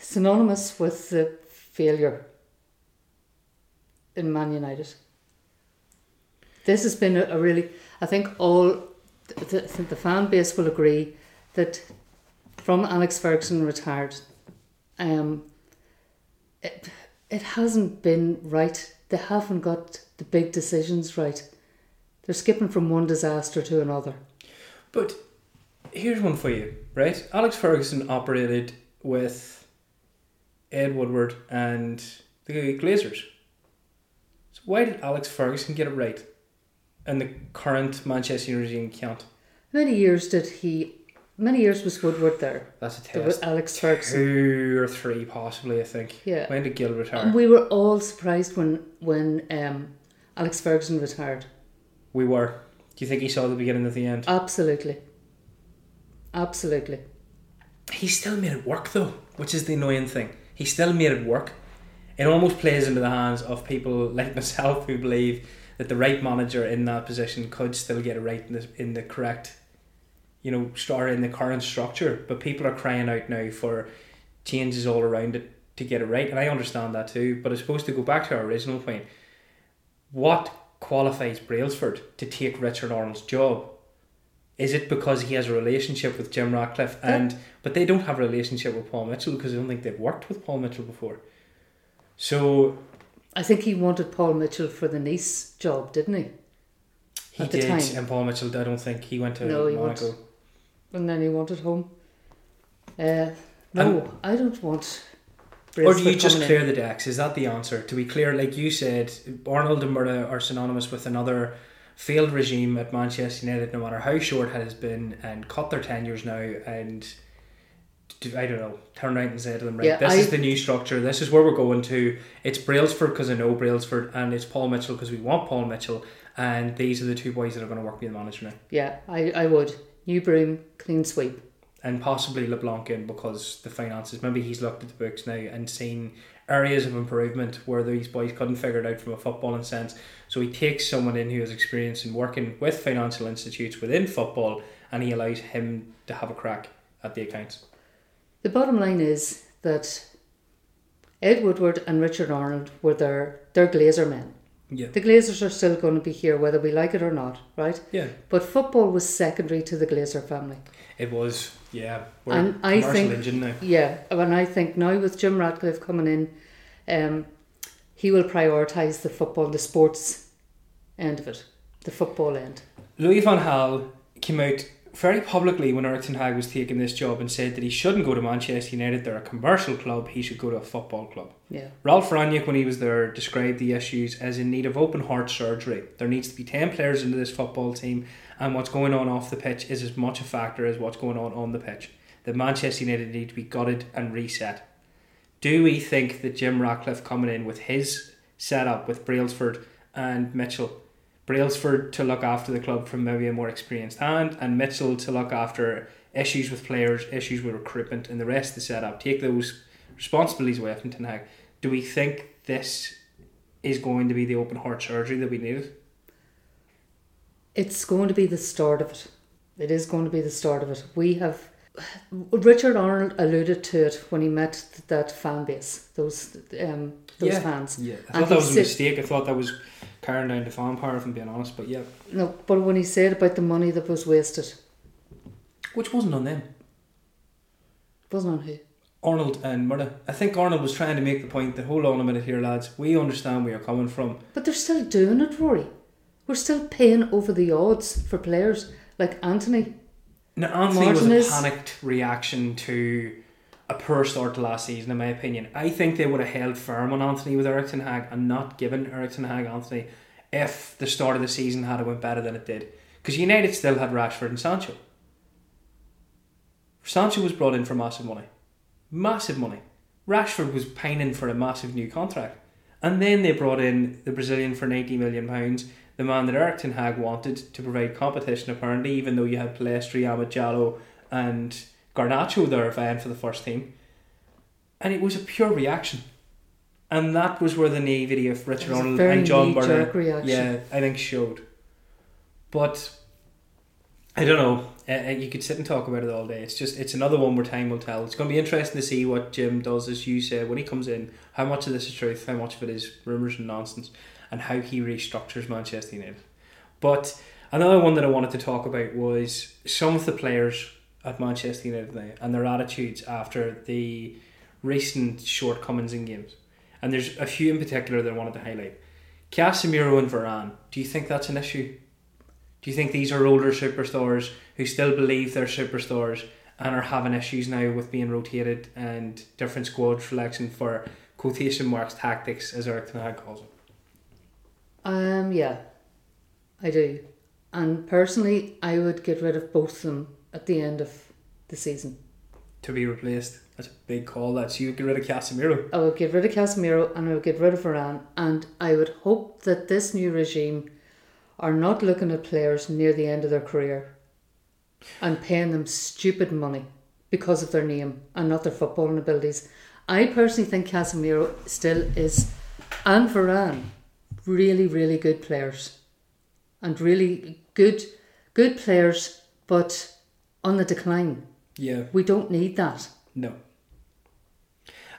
synonymous with the failure in Man United. This has been a, really, I think all the, the, the fan base will agree that from Alex Ferguson retired, um, it, it hasn't been right. They haven't got the big decisions right. They're skipping from one disaster to another. But here's one for you, right? Alex Ferguson operated with Ed Woodward and the Glazers. So why did Alex Ferguson get it right, and the current Manchester United can't? Many years did he? Many years was Woodward there. That's a There test. Alex Ferguson. Two or three, possibly. I think. Yeah. When did Gill retire? And we were all surprised when when um, Alex Ferguson retired. We were. Do you think he saw the beginning of the end? Absolutely. Absolutely. he still made it work though, which is the annoying thing. He still made it work. It almost plays into the hands of people like <laughs> myself who believe that the right manager in that position could still get it right in the, in the correct, you know, star in the current structure. But people are crying out now for changes all around it to get it right, and I understand that too. But I suppose to go back to our original point, what qualifies Brailsford to take Richard Arnold's job? Is it because he has a relationship with Jim Ratcliffe and but they don't have a relationship with Paul Mitchell because I don't think they've worked with Paul Mitchell before. So I think he wanted Paul Mitchell for the Nice job, didn't he? he At did, and Paul Mitchell. I don't think he went to No, he Monaco. went- And then he wanted home. Uh, no, I don't want. Or do you just coming in. clear the decks? Is that the answer? To be clear, like you said, Arnold and Murtough are synonymous with another failed regime at Manchester United, no matter how short it has been, and cut their tenures now and. I don't know. Turn around and say to them, right, Yeah, this I- is the new structure. This is where we're going to. It's Brailsford because I know Brailsford, and it's Paul Mitchell because we want Paul Mitchell, and these are the two boys that are going to work with the manager now. Yeah, I, I would. New broom, clean sweep. And possibly LeBlanc in because the finances. Maybe he's looked at the books now and seen areas of improvement where these boys couldn't figure it out from a footballing sense. So he takes someone in who has experience in working with financial institutes within football, and he allows him to have a crack at the accounts. The bottom line is that Ed Woodward and Richard Arnold were their, their Glazer men. Yeah, The Glazers are still going to be here whether we like it or not, right? yeah, But football was secondary to the Glazer family. it was. Yeah, we're And I think- engine now. Yeah, and I think now with Jim Ratcliffe coming in, um, he will prioritise the football, the sports end of it, the football end. Louis van Gaal came out very publicly when Erik Ten Hag was taking this job and said that he shouldn't go to Manchester United. They're a commercial club. He should go to a football club. Yeah, Ralf Rangnick, when he was there, described the issues as in need of open heart surgery. There needs to be 10 players into this football team, and what's going on off the pitch is as much a factor as what's going on on the pitch. That Manchester United need to be gutted and reset. Do we think that Jim Ratcliffe coming in with his setup with Brailsford and Mitchell, Brailsford to look after the club from maybe a more experienced hand, and Mitchell to look after issues with players, issues with recruitment, and the rest of the setup, take those responsibilities away from Ten Hag? Do we think this is going to be the open heart surgery that we needed? it's going to be the start of it. It is going to be the start of it. We have. Richard Arnold alluded to it when he met that fan base, those um, those Yeah. fans. Yeah, I And thought that he was a mistake. I thought that was carrying down the fan power, if I'm being honest. But yeah, No, but when he said about the money that was wasted, which wasn't on them. wasn't on who. Arnold and Murtough. I think Arnold was trying to make the point that hold on a minute here, lads. We understand where you're coming from. But they're still doing it, Rory. We're still paying over the odds for players like Antony. Now, Antony was a Martinez- panicked reaction to a poor start to last season, in my opinion. I think they would have held firm on Antony with Erik Ten Hag and not given Erik Ten Hag Antony if the start of the season had went better than it did. Because United still had Rashford and Sancho. Sancho was brought in for massive money. Massive money. Rashford was pining for a massive new contract. And then they brought in the Brazilian for £90 million, the man that Eric Ten Hag wanted to provide competition, apparently, even though you had Pellistri, Diallo, and Garnacho there vying for the first team. And it was a pure reaction. And that was where the naivety of Richard It was a Arnold and John reaction. yeah, I think showed. But I don't know. Uh, uh, you could sit and talk about it all day. It's just it's another one where time will tell. It's going to be interesting to see what Jim does, as you said, when he comes in. How much of this is truth? How much of it is rumours and nonsense? And how he restructures Manchester United. But another one that I wanted to talk about was some of the players at Manchester United and their attitudes after the recent shortcomings in games. and there's a few in particular that I wanted to highlight. Casemiro and Varane. Do you think that's an issue? Do you think these are older superstars who still believe they're superstars and are having issues now with being rotated and different squad selection for quotation marks tactics, as Erik Ten Hag calls them? Um, yeah, I do. And personally, I would get rid of both of them at the end of the season. To be replaced. That's a big call. That so you get rid of Casemiro. I would get rid of Casemiro and I would get rid of Varane, and I would hope that this new regime are not looking at players near the end of their career and paying them stupid money because of their name and not their footballing abilities. I personally think Casemiro still is, and Varane, really, really good players, and really good, good players, but on the decline. Yeah. We don't need that. No.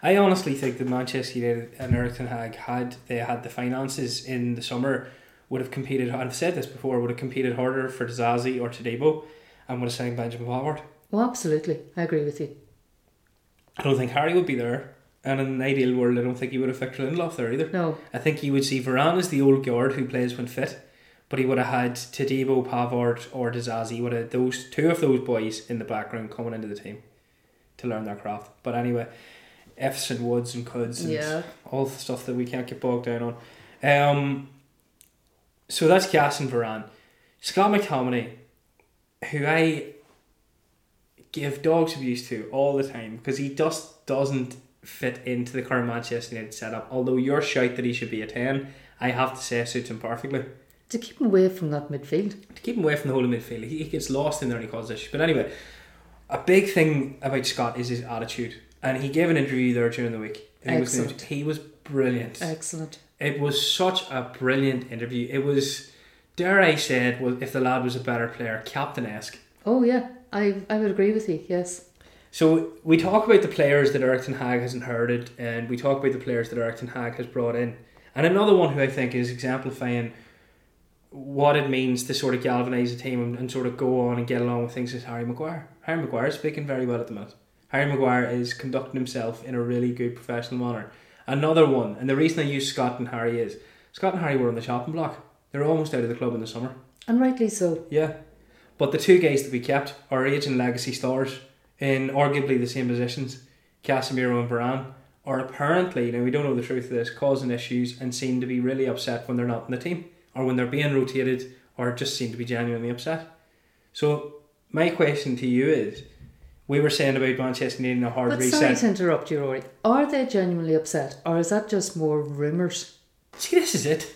I honestly think that Manchester United and Erik Ten Hag had they had the finances in the summer would have competed. I've said this before. Would have competed harder for Disasi or Todibo, and would have signed Benjamin Pavard. Well, absolutely, I agree with you. I don't think Harry would be there, and in an ideal world, I don't think he would have Victor Lindelof there either. No, I think he would see Varane as the old guard who plays when fit, but he would have had Todibo, Pavard, or Disasi. Would have those two of those boys in the background coming into the team to learn their craft. But anyway, F's and Woods and Cuds and Yeah. all the stuff that we can't get bogged down on. Um, so that's Cass and Varane. Scott McTominay, who I give dogs abuse to all the time because he just doesn't fit into the current Manchester United setup. Although your shout that he should be a 10, I have to say suits him perfectly. To keep him away from that midfield. To keep him away from the whole of midfield, he, he gets lost in there and he causes issues. But anyway, a big thing about Scott is his attitude. And he gave an interview there during the week. He was, Excellent. he was brilliant. Excellent. It was such a brilliant interview. It was, dare I say it, was, if the lad was a better player, captain esque. Oh yeah, I I would agree with you. Yes. So we talk about the players that Erik Ten Hag has inherited, and we talk about the players that Erik Ten Hag has brought in. And another one who I think is exemplifying what it means to sort of galvanise a team and, and sort of go on and get along with things is Harry Maguire. Harry Maguire is speaking very well at the minute. Harry Maguire is conducting himself in a really good professional manner. Another one, and the reason I use Scott and Harry is Scott and Harry were on the chopping block. They're almost out of the club in the summer. And rightly so. Yeah. But the two guys that we kept are age and legacy stars in arguably the same positions, Casemiro and Varane, are apparently, now we don't know the truth of this, causing issues and seem to be really upset when they're not in the team, or when they're being rotated, or just seem to be genuinely upset. So, my question to you is we were saying about Manchester needing a hard But sorry to interrupt you, Rory. Are they genuinely upset, or is that just more rumours? See, this is it.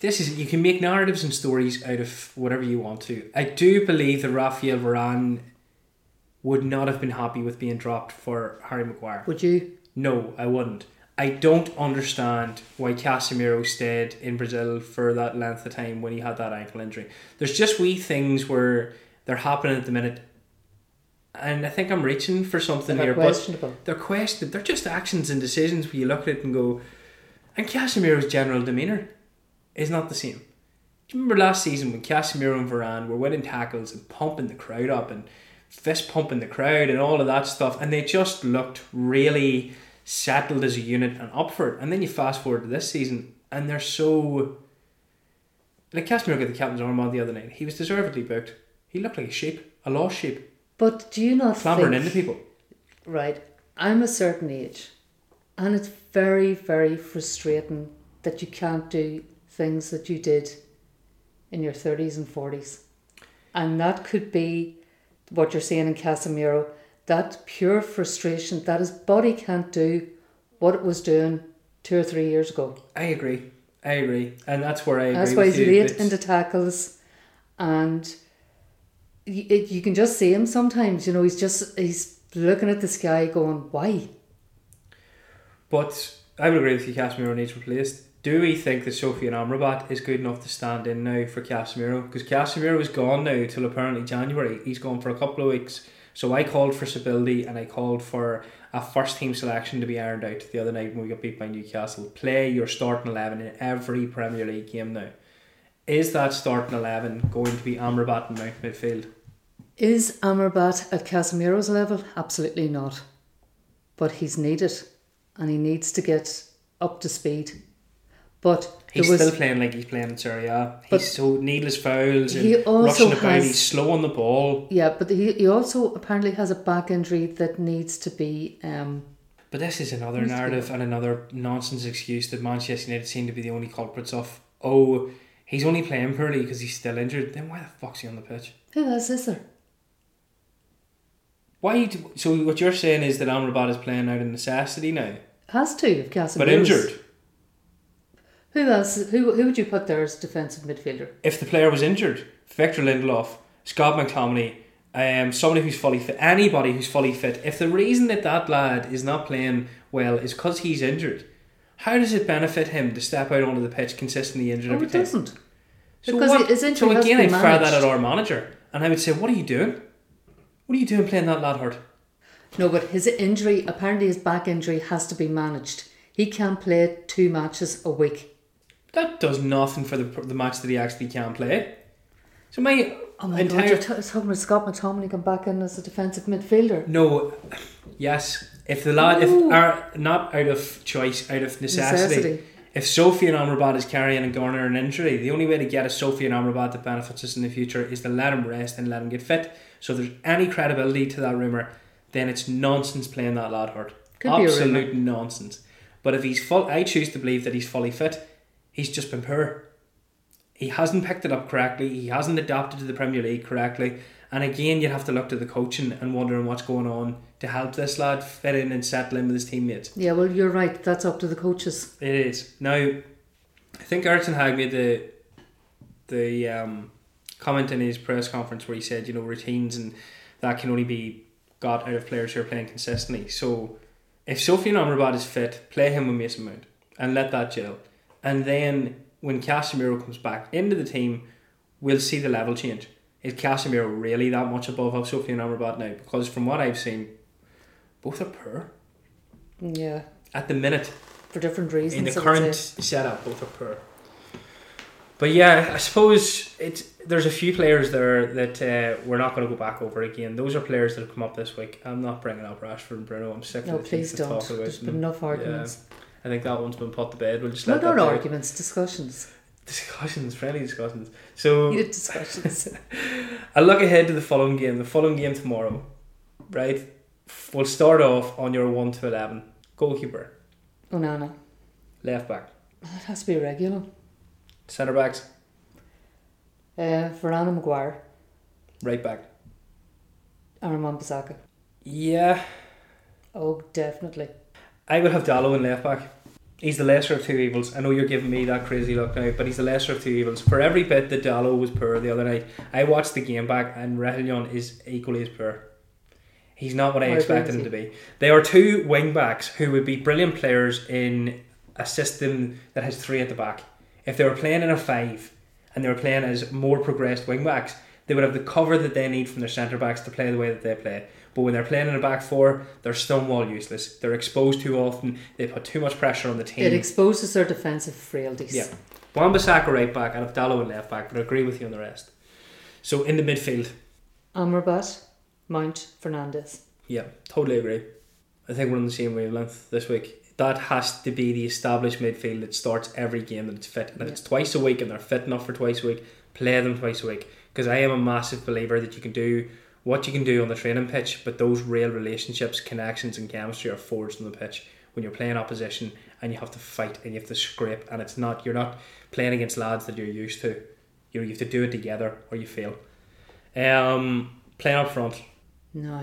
This is you can make narratives and stories out of whatever you want to. I do believe that Raphael Varane would not have been happy with being dropped for Harry Maguire. Would you? No, I wouldn't. I don't understand why Casemiro stayed in Brazil for that length of time when he had that ankle injury. There's just wee things where they're happening at the minute, and I think I'm reaching for something They're here. But they're questioned. They're just actions and decisions where you look at it and go, and Casemiro's general demeanour is not the same. Do you remember last season when Casemiro and Varane were winning tackles and pumping the crowd up and fist pumping the crowd and all of that stuff, and they just looked really settled as a unit and up for it. And then you fast forward to this season, and they're so like Casemiro got the captain's arm on the other night. He was deservedly booked. He looked like a sheep, a lost sheep, But do you not clambering think? into people. Right. I'm a certain age, and it's very, very frustrating that you can't do things that you did in your 30s and 40s. And that could be what you're saying in Casemiro that pure frustration that his body can't do what it was doing two or three years ago. I agree. I agree, and that's where I agree. That's why he's you. late It's- into tackles, and you, it, you can just see him sometimes. You know, he's just he's looking at the sky, going, "Why?" But I would agree with you. Casemiro needs replaced. Do we think that Sofyan Amrabat is good enough to stand in now for Casemiro? Because Casemiro is gone now till apparently January. He's gone for a couple of weeks. So I called for stability and I called for a first team selection to be ironed out the other night when we got beat by Newcastle. Play your starting eleven in every Premier League game now. Is that starting eleven going to be Amrabat in Mount midfield? Is Amrabat at Casemiro's level? Absolutely not. But he's needed, and he needs to get up to speed. But He's was, still playing like he's playing in Serie A. He's so needless fouls and he also rushing about. He's slow on the ball. yeah, but he, he also apparently has a back injury that needs to be um, But this is another Needs to be narrative and another nonsense excuse that Manchester United seem to be the only culprits of. Oh, he's only playing poorly because he's still injured. Then why the fuck's he on the pitch? who else is there? Why? Do, so what you're saying is that Amrabat is playing out of necessity now, Has to if Casemiro. but injured. Who else? Who who would you put there as defensive midfielder? If the player was injured, Victor Lindelof, Scott McTominay, um, somebody who's fully fit, anybody who's fully fit. If the reason that that lad is not playing well is because he's injured, how does it benefit him to step out onto the pitch consistently injured Oh, it doesn't. So Because what- his injury so again, I'd fire that at our manager, and I would say, "What are you doing? What are you doing playing that lad hurt?" No, but his injury apparently his back injury has to be managed. He can't play two matches a week. That does nothing for the the match that he actually can play. So my Oh my entire god, you're t- talking about Scott McTominay come back in as a defensive midfielder. no, yes, if the lad if are not out of choice, out of necessity. Necessity. If Sofyan Amrabat is carrying and garner an injury, the only way to get a Sofyan Amrabat that benefits us in the future is to let him rest and let him get fit. So if there's any credibility to that rumour, then it's nonsense playing that lad hurt. Could be a Absolute nonsense. But if he's full, I choose to believe that he's fully fit. He's just been poor. He hasn't picked it up correctly. He hasn't adapted to the Premier League correctly. And again, you'd have to look to the coaching and wondering what's going on to help this lad fit in and settle in with his teammates. Yeah, well, you're right. That's up to the coaches. It is now. I think Erik Ten Hag made the the um, comment in his press conference where he said, you know, routines and that can only be got out of players who are playing consistently. So if Sofyan Amrabat is fit, play him with Mason Mount and let that gel. And then when Casemiro comes back into the team, we'll see the level change. Is Casemiro really that much above of Sofyan Amrabat now? Because from what I've seen, both are poor Yeah, at the minute for different reasons. in the current setup, both are poor. But yeah, I suppose it's there's a few players there that uh, we're not going to go back over again. Those are players that have come up this week. I'm not bringing up Rashford and Bruno. I'm sick No, of the please don't. talking about There's them. been enough arguments. I think that one's been put to bed. We'll just No, let no, that no arguments, discussions. Discussions, friendly discussions. So <laughs> Heated discussions. <laughs> I look ahead to the following game. The following game tomorrow, right? We'll start off on your one to eleven. Goalkeeper, Onana. left back, That has to be regular. centre backs, Uh, Varane Maguire. right back. Aaron Bissaka. Yeah, Oh, definitely. I would have Dalot in left back. He's the lesser of two evils. I know you're giving me that crazy look now, but he's the lesser of two evils. For every bit that Dalot was poor the other night, I watched the game back and Reguilon is equally as poor. He's not what I I expected him to be. They are two wing backs who would be brilliant players in a system that has three at the back. If they were playing in a five and they were playing as more progressed wing backs, they would have the cover that they need from their centre backs to play the way that they play. But when they're playing in a back four, they're stonewall useless. They're exposed too often. They put too much pressure on the team. It exposes their defensive frailties. Yeah. Wan-Bissaka right back and Abdallah in left back, but I agree with you on the rest. So in the midfield, Amrabat, Mount, Fernandes. yeah, totally agree. I think we're on the same wavelength this week. That has to be the established midfield that starts every game that it's fit. And if Yeah. it's twice a week and they're fit enough for twice a week, play them twice a week. Because I am a massive believer that you can do what you can do on the training pitch, but those real relationships, connections, and chemistry are forged on the pitch when you're playing opposition and you have to fight and you have to scrape. And it's not you're not playing against lads that you're used to. You know, you have to do it together or you fail. Um, playing up front, No.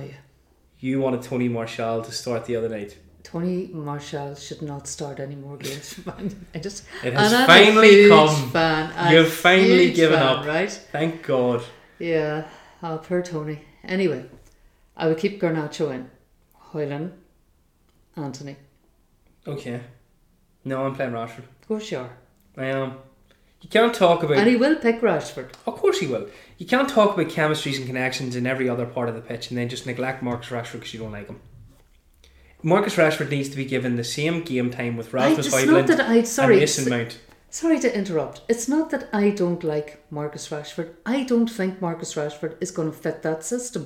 you wanted Tony Martial to start the other night. Tony Martial should not start any more games. <laughs> I just It has and I'm a finally come. Fan. You've finally given fan, up. right? Thank God. Yeah, oh, poor Tony. Anyway, I would keep Garnacho in. Højlund, Antony. Okay. No, I'm playing Rashford. Of course you are. I am. You can't talk about. And he will pick Rashford. Of course he will. You can't talk about chemistries and connections in every other part of the pitch and then just neglect Marcus Rashford because you don't like him. Marcus Rashford needs to be given the same game time with I, not Højlund that I and sorry, Mason Mount. Sorry to interrupt. It's not that I don't like Marcus Rashford. I don't think Marcus Rashford is going to fit that system.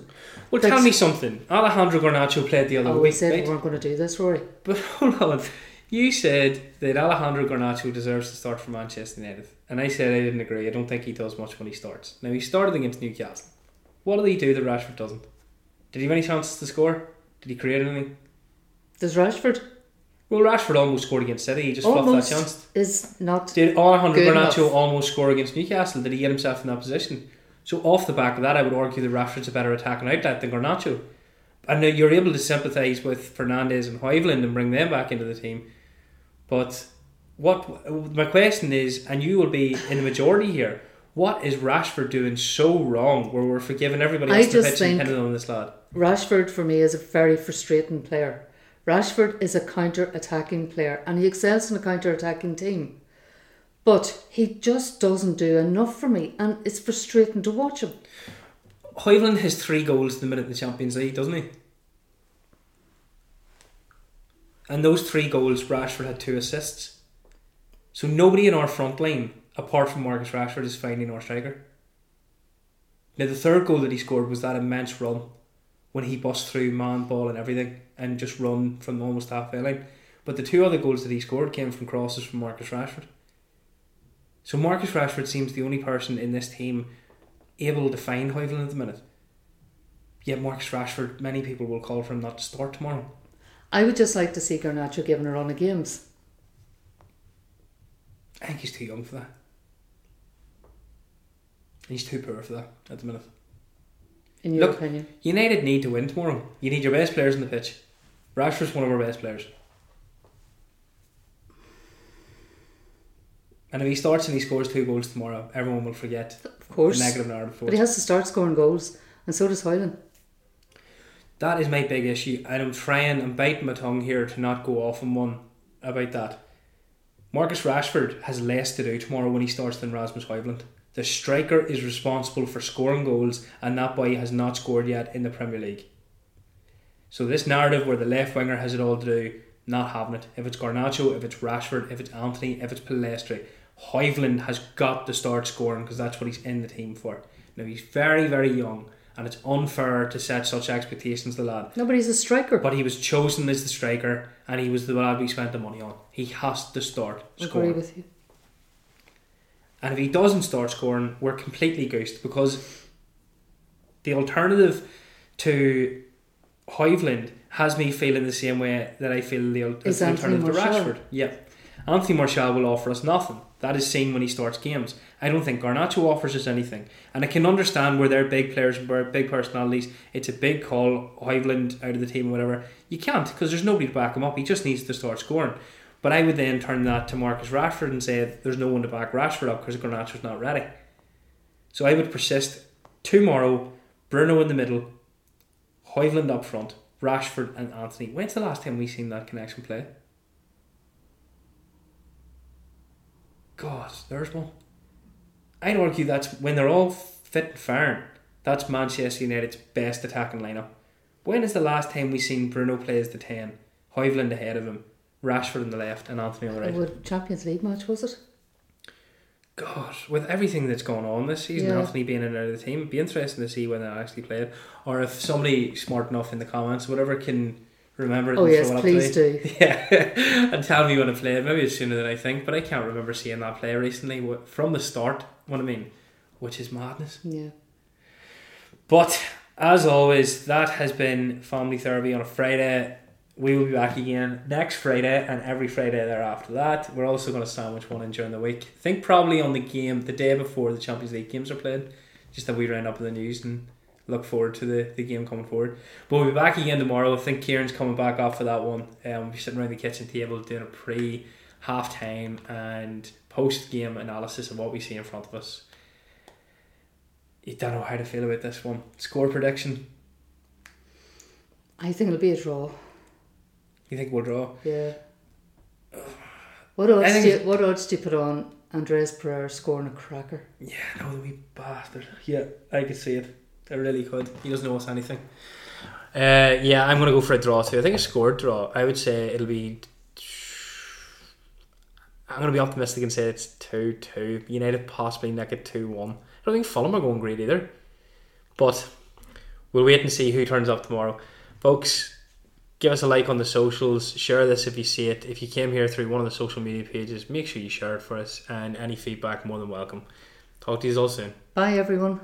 Well, But- tell me something. Alejandro Garnacho played the other Oh, we said right? we weren't going to do this, Rory. But <laughs> hold on. You said that Alejandro Garnacho deserves to start for Manchester United, and I said I didn't agree. I don't think he does much when he starts. Now he started against Newcastle. What did he do that Rashford doesn't? Did he have any chances to score? Did he create anything? Does Rashford Well, Rashford almost scored against City. He just fluffed that chance. is not Did Good Garnacho almost score against Newcastle? Did he get himself in that position? So off the back of that, I would argue that Rashford's a better attacking outlet than Garnacho. And now you're able to sympathise with Fernandes and Højlund and bring them back into the team. But what my question is, and you will be in the majority here, what is Rashford doing so wrong where we're forgiving everybody I else the just pitch think- on this lad? Rashford for me is a very frustrating player. Rashford is a counter attacking player and he excels in a counter attacking team. But he just doesn't do enough for me and it's frustrating to watch him. Højlund has three goals the minute in the Champions League, doesn't he? And those three goals, Rashford had two assists. So nobody in our front line, apart from Marcus Rashford, is finding our striker. Now the third goal that he scored was that immense run when he bust through man, ball and everything and just run from almost halfway line. But the two other goals that he scored came from crosses from Marcus Rashford. So Marcus Rashford seems the only person in this team able to find Højlund at the minute. Yet Marcus Rashford, many people will call for him not to start tomorrow. I would just like to see Garnacho given a run of games. I think he's too young for that. He's too poor for that at the minute. In your Look- opinion. United need to win tomorrow. You need your best players on the pitch. Rashford's one of our best players. And if he starts and he scores two goals tomorrow, everyone will forget Of the course. negative narrative. But he has to start scoring goals and so does Højlund. That is my big issue, and I'm trying, I'm biting my tongue here to not go off on one about that. Marcus Rashford has less to do tomorrow when he starts than Rasmus Højlund. The striker is responsible for scoring goals, and that boy has not scored yet in the Premier League. So this narrative where the left winger has it all to do, not having it. If it's Garnacho, if it's Rashford, if it's Antony, if it's Pellistri, Højlund has got to start scoring because that's what he's in the team for. Now he's very, very young, and it's unfair to set such expectations to the lad. Nobody's a striker. But he was chosen as the striker, and he was the lad we spent the money on. He has to start Scoring. Agree with you. And if he doesn't start scoring, we're completely goosed because the alternative to Højlund has me feeling the same way that I feel the, the alternative to Rashford. Yeah. Anthony Martial will offer us nothing. That is seen when he starts games. I don't think Garnacho offers us anything. And I can understand where they're big players and where big personalities. It's a big call, Højlund out of the team or whatever. You can't because there's nobody to back him up. He just needs to start scoring. But I would then turn that to Marcus Rashford and say there's no one to back Rashford up because Garnacho's not ready. So I would persist tomorrow, Bruno in the middle, Højlund up front, Rashford and Antony. When's the last time we seen that connection play? God, there's one. I'd argue that's when they're all fit and firing. That's Manchester United's best attacking lineup. When is the last time we seen Bruno play as the ten, Højlund ahead of him, Rashford on the left, and Antony on the right? What Champions League match was it? God, with everything that's going on this season, Yeah. Antony being in and out of the team, it'd be interesting to see when they actually play it. Or if somebody smart enough in the comments, whatever, can remember it Oh and yes, it please to me. do. <laughs> Yeah, and tell me when it played. Maybe it's sooner than I think, but I can't remember seeing that play recently from the start. What I mean, which is madness. Yeah. But as always, that has been Family Therapy on a Friday. We will be back again next Friday and every Friday thereafter that. We're also going to sandwich one in during the week. I think probably on the game the day before the Champions League games are played, just that we round up the news and look forward to the, the game coming forward. But we'll be back again tomorrow. I think Kieran's coming back off for that one. Um, we'll be sitting around the kitchen table doing a pre half time and post game analysis of what we see in front of us. You don't know how to feel about this one. Score prediction. I think it'll be a draw. You think we'll draw? Yeah. <sighs> What odds do you, what odds do you put on Andreas Pereira scoring a cracker? Yeah, no, the wee bastard. Yeah, I could see it. I really could. He doesn't know us anything. Uh, yeah, I'm going to go for a draw too. I think a scored draw. I would say it'll be. I'm going to be optimistic and say it's 2 2. United possibly nick it 2 1. I don't think Fulham are going great either. But we'll wait and see who turns up tomorrow. Folks, Give us a like on the socials. Share this if you see it. If you came here through one of the social media pages, make sure you share it for us. And any feedback, more than welcome. Talk to you all soon. Bye, everyone.